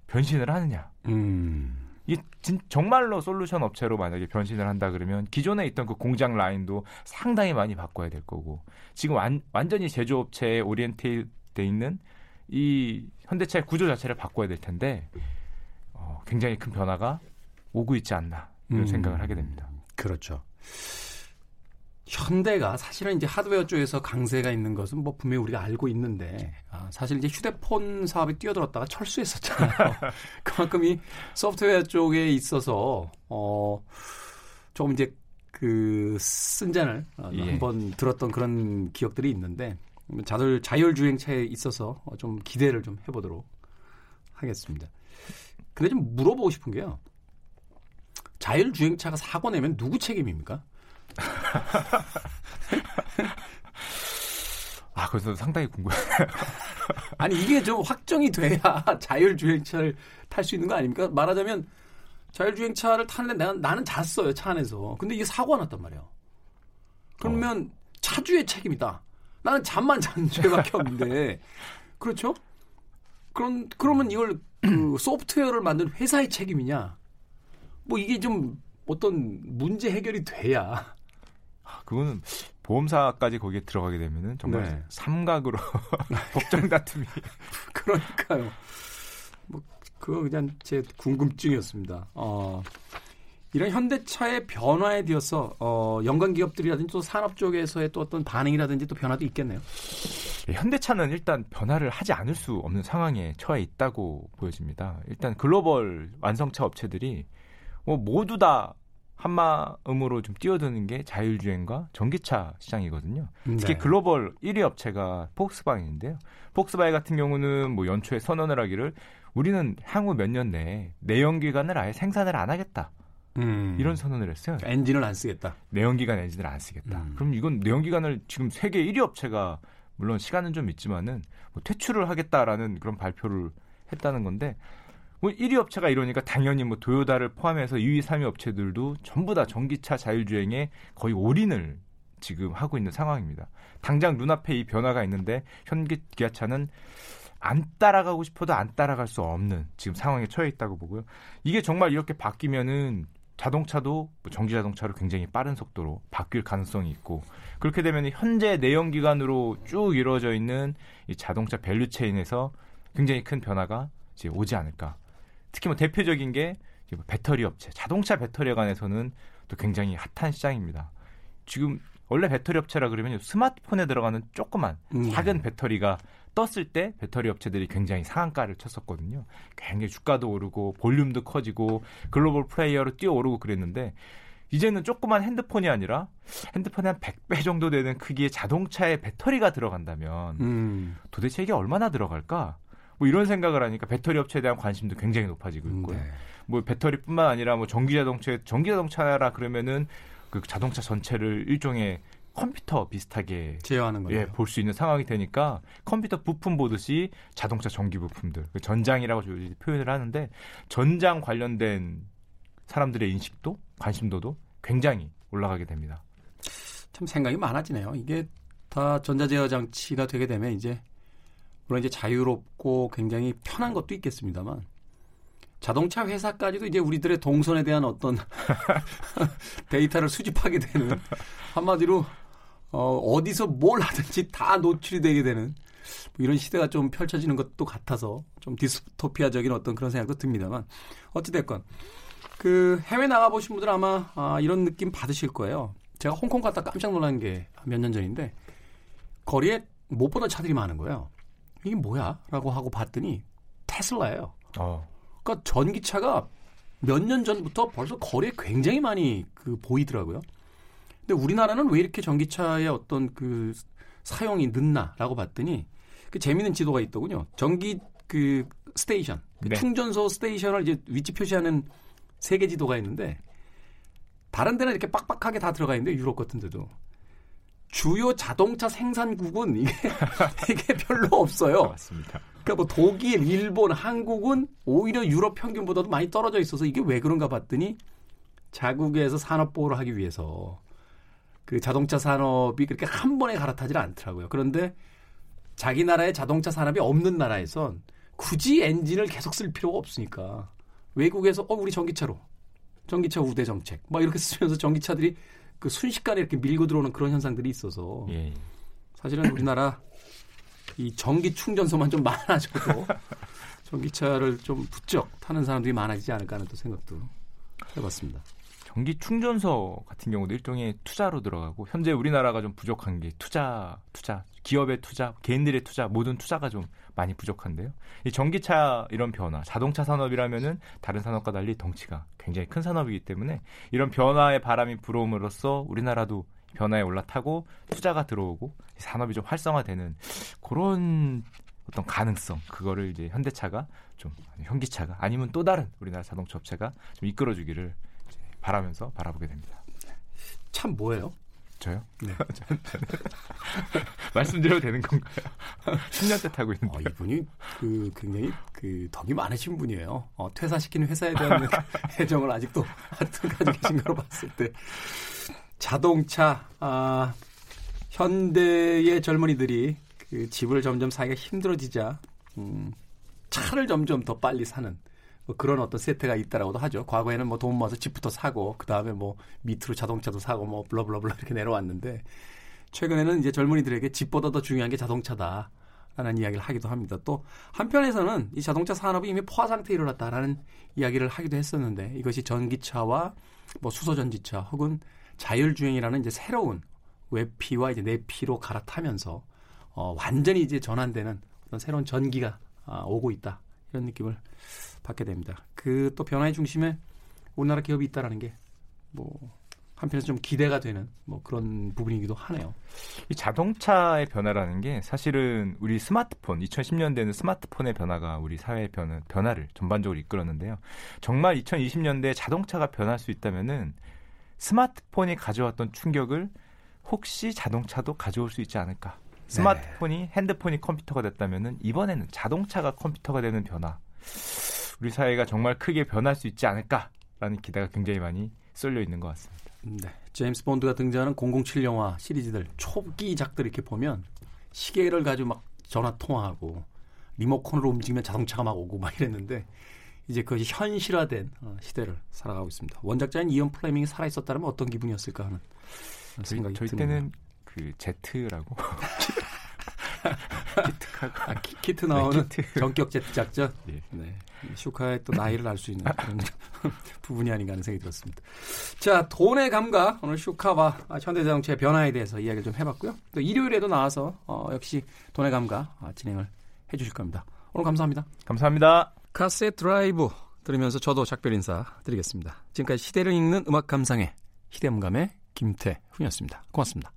변신을 하느냐? 음. 이 진, 정말로 솔루션 업체로 만약에 변신을 한다 그러면 기존에 있던 그 공장 라인도 상당히 많이 바꿔야 될 거고 지금 완, 완전히 제조업체에 오리엔테돼 있는 이 현대차의 구조 자체를 바꿔야 될 텐데 어, 굉장히 큰 변화가 오고 있지 않나 이런 음, 생각을 하게 됩니다. 그렇죠. 현대가 사실은 이제 하드웨어 쪽에서 강세가 있는 것은 뭐 분명히 우리가 알고 있는데 아, 사실 이제 휴대폰 사업에 뛰어들었다가 철수했었잖아요. 그만큼 이 소프트웨어 쪽에 있어서 어 조금 이제 그 쓴잔을 어, 예. 한번 들었던 그런 기억들이 있는데 자율 자율주행차에 있어서 좀 기대를 좀 해보도록 하겠습니다. 근데 좀 물어보고 싶은 게요. 자율주행차가 사고 내면 누구 책임입니까? 아, 그래서 상당히 궁금해요. 아니, 이게 좀 확정이 돼야 자율주행차를 탈 수 있는 거 아닙니까? 말하자면 자율주행차를 타는데 내가, 나는 잤어요, 차 안에서. 근데 이게 사고가 났단 말이에요. 그러면 어. 차주의 책임이다. 나는 잠만 잔 죄밖에 없는데. 그렇죠? 그럼, 그러면 이걸 그 소프트웨어를 만든 회사의 책임이냐? 뭐 이게 좀 어떤 문제 해결이 돼야 그거는 보험사까지 거기에 들어가게 되면은 정말 네. 삼각으로 법정 다툼이 그러니까요. 뭐 그거 그냥 제 궁금증이었습니다. 어. 이런 현대차의 변화에 뒤어서 어, 연관 기업들이라든지 또 산업 쪽에서의 또 어떤 반응이라든지 또 변화도 있겠네요. 예, 현대차는 일단 변화를 하지 않을 수 없는 상황에 처해 있다고 보여집니다. 일단 글로벌 완성차 업체들이 뭐 모두 다 한마음으로 좀 뛰어드는 게 자율주행과 전기차 시장이거든요. 특히 네. 글로벌 1위 업체가 폭스바겐인데요. 폭스바겐 같은 경우는 뭐 연초에 선언을 하기를 우리는 향후 몇 년 내에 내연기관을 아예 생산을 안 하겠다. 음. 이런 선언을 했어요. 엔진을 안 쓰겠다. 내연기관 엔진을 안 쓰겠다. 음. 그럼 이건 내연기관을 지금 세계 1위 업체가 물론 시간은 좀 있지만은 뭐 퇴출을 하겠다라는 그런 발표를 했다는 건데 뭐 1위 업체가 이러니까 당연히 뭐 도요다를 포함해서 2위, 3위 업체들도 전부 다 전기차 자율주행에 거의 올인을 지금 하고 있는 상황입니다. 당장 눈앞에 이 변화가 있는데 현기 기아차는 안 따라가고 싶어도 안 따라갈 수 없는 지금 상황에 처해 있다고 보고요. 이게 정말 이렇게 바뀌면은 자동차도 뭐 전기 자동차로 굉장히 빠른 속도로 바뀔 가능성이 있고 그렇게 되면 현재 내연 기관으로 쭉 이루어져 있는 이 자동차 value chain에서 굉장히 큰 변화가 이제 오지 않을까 특히 뭐 대표적인 게 뭐 배터리 업체, 자동차 배터리에 관해서는 또 굉장히 핫한 시장입니다. 지금 원래 배터리 업체라 그러면 스마트폰에 들어가는 조그만 음. 작은 배터리가 떴을 때 배터리 업체들이 굉장히 상한가를 쳤었거든요. 굉장히 주가도 오르고 볼륨도 커지고 global player로 뛰어오르고 그랬는데 이제는 조그만 핸드폰이 아니라 핸드폰에 한 100배 정도 되는 크기의 자동차에 배터리가 들어간다면 음. 도대체 이게 얼마나 들어갈까? 뭐 이런 생각을 하니까 배터리 업체에 대한 관심도 굉장히 높아지고 있고요. 네. 뭐 배터리뿐만 아니라 뭐 전기 자동차 전기 자동차라 그러면은 그 자동차 전체를 일종의 컴퓨터 비슷하게 제어하는 거예요. 예, 볼 수 있는 상황이 되니까 컴퓨터 부품 보듯이 자동차 전기 부품들 그 전장이라고 표현을 하는데 전장 관련된 사람들의 인식도 관심도도 굉장히 올라가게 됩니다. 참 생각이 많아지네요. 이게 다 전자제어 장치가 되게 되면 이제 물론 이제 자유롭고 굉장히 편한 것도 있겠습니다만 자동차 회사까지도 이제 우리들의 동선에 대한 어떤 데이터를 수집하게 되는 한마디로 어, 어디서 뭘 하든지 다 노출이 되게 되는 뭐 이런 시대가 좀 펼쳐지는 것도 같아서 좀 디스토피아적인 어떤 그런 생각도 듭니다만 어찌됐건 그 해외 나가 보신 분들 아마 아, 이런 느낌 받으실 거예요. 제가 홍콩 갔다 깜짝 놀란 게 몇 년 전인데 거리에 못 보던 차들이 많은 거예요. 이게 뭐야? 라고 하고 봤더니 테슬라예요. 어. 그러니까 전기차가 몇 년 전부터 벌써 거리에 굉장히 많이 그 보이더라고요. 근데 우리나라는 왜 이렇게 전기차의 어떤 그 사용이 늦나라고 봤더니 그 재미있는 지도가 있더군요. 전기 그 station, 그 네. 충전소 station을 이제 위치 표시하는 세계 지도가 있는데 다른 데는 이렇게 빡빡하게 다 들어가 있는데 유럽 같은 데도 주요 자동차 생산국은 이게 이게 별로 없어요. 맞습니다. 그러니까 뭐 독일, 일본, 한국은 오히려 유럽 평균보다도 많이 떨어져 있어서 이게 왜 그런가 봤더니 자국에서 산업 보호를 하기 위해서 그 자동차 산업이 그렇게 한 번에 갈아타질 않더라고요. 그런데 자기 나라의 자동차 산업이 없는 나라에선 굳이 엔진을 계속 쓸 필요가 없으니까 외국에서 어 우리 전기차로 전기차 우대 정책 막 이렇게 쓰면서 전기차들이 그 순식간에 이렇게 밀고 들어오는 그런 현상들이 있어서 예. 사실은 우리나라 이 전기 충전소만 좀 많아져도 전기차를 좀 부쩍 타는 사람들이 많아지지 않을까 하는 또 생각도 해봤습니다. 전기 충전소 같은 경우도 일종의 투자로 들어가고 현재 우리나라가 좀 부족한 게 투자, 투자, 기업의 투자, 개인들의 투자, 모든 투자가 좀 많이 부족한데요. 이 전기차 이런 변화, 자동차 산업이라면은 다른 산업과 달리 덩치가 굉장히 큰 산업이기 때문에 이런 변화의 바람이 불어옴으로써 우리나라도 변화에 올라타고 투자가 들어오고 산업이 좀 활성화되는 그런 어떤 가능성 그거를 이제 현대차가 좀 현기차가 아니면 또 다른 우리나라 자동차 업체가 좀 이끌어주기를 바라면서 바라보게 됩니다. 참 뭐예요? 저요? 네. 말씀드려도 되는 건가요? 10년째 타고 있는데. 어, 이분이 그 굉장히 그 덕이 많으신 분이에요. 어, 퇴사시키는 회사에 대한 애정을 아직도 가지고 계신 걸로 봤을 때. 자동차, 아, 현대의 젊은이들이 그 집을 점점 사기가 힘들어지자, 음, 차를 점점 더 빨리 사는 뭐 그런 어떤 세태가 있다라고도 하죠. 과거에는 뭐 돈 모아서 집부터 사고 그 다음에 뭐 밑으로 자동차도 사고 뭐 블러블러블러 이렇게 내려왔는데 최근에는 이제 젊은이들에게 집보다 더 중요한 게 자동차다. 라는 이야기를 하기도 합니다. 또 한편에서는 이 자동차 산업이 이미 포화 상태에 이르렀다라는 이야기를 하기도 했었는데 이것이 전기차와 뭐 수소 전지차 혹은 자율주행이라는 이제 새로운 외피와 이제 내피로 갈아타면서 어, 완전히 이제 전환되는 어떤 새로운 전기가 아, 오고 있다 이런 느낌을 받게 됩니다. 그 또 변화의 중심에 우리나라 기업이 있다라는 게 뭐 한편에서 좀 기대가 되는 뭐 그런 부분이기도 하네요. 이 자동차의 변화라는 게 사실은 우리 스마트폰 2010년대는 스마트폰의 변화가 우리 사회의 변화, 변화를 전반적으로 이끌었는데요. 정말 2020년대 자동차가 변할 수 있다면은 스마트폰이 가져왔던 충격을 혹시 자동차도 가져올 수 있지 않을까? 스마트폰이 네. 핸드폰이 컴퓨터가 됐다면은 이번에는 자동차가 컴퓨터가 되는 변화 우리 사회가 정말 크게 변할 수 있지 않을까라는 기대가 굉장히 많이 쏠려 있는 것 같습니다. 네. 제임스 본드가 등장하는 007 영화 시리즈들 초기작들 이렇게 보면 시계를 가지고 막 전화 통화하고 리모컨으로 움직이면 자동차가 막 오고 막 이랬는데 이제 그것이 현실화된 어, 시대를 살아가고 있습니다. 원작자인 이언 플레밍이 살아 있었다면 어떤 기분이었을까 하는 생각이 저희, 저희 때는 그 제트라고 키트 아, 키, 키트 나오는 네, 키트. 전격 제트 작전. 네. 네. 슈카의 또 나이를 알 수 있는 그런 부분이 아닌가 하는 생각이 들었습니다. 자, 돈의 감각 오늘 슈카와 현대자동차의 변화에 대해서 이야기를 좀 해봤고요. 또 일요일에도 나와서 어, 역시 돈의 감각 어, 진행을 해주실 겁니다. 오늘 감사합니다. 감사합니다. 카세 드라이브 들으면서 저도 작별 인사 드리겠습니다. 지금까지 시대를 읽는 음악 감상의 시대음감의 김태훈이었습니다. 고맙습니다.